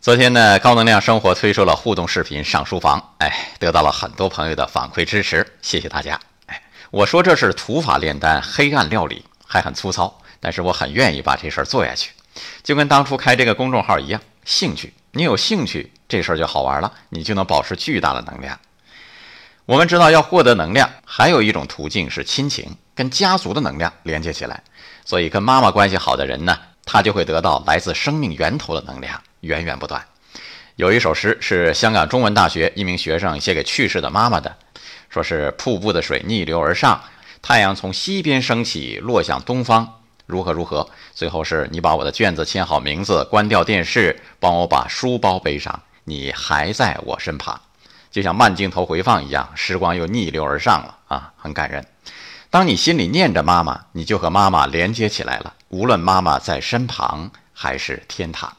昨天呢，高能量生活推出了互动视频上书房，哎，得到了很多朋友的反馈支持，谢谢大家。哎，我说这是土法炼丹，黑暗料理，还很粗糙，但是我很愿意把这事儿做下去，就跟当初开这个公众号一样，兴趣，你有兴趣，这事儿就好玩了，你就能保持巨大的能量。我们知道，要获得能量，还有一种途径是亲情，跟家族的能量连接起来，所以跟妈妈关系好的人呢，他就会得到来自生命源头的能量。源源不断。有一首诗是香港中文大学一名学生写给去世的妈妈的，说是瀑布的水逆流而上，太阳从西边升起，落向东方，如何如何。最后是你把我的卷子签好名字，关掉电视，帮我把书包背上，你还在我身旁，就像慢镜头回放一样，时光又逆流而上了啊，很感人。当你心里念着妈妈，你就和妈妈连接起来了，无论妈妈在身旁还是天堂。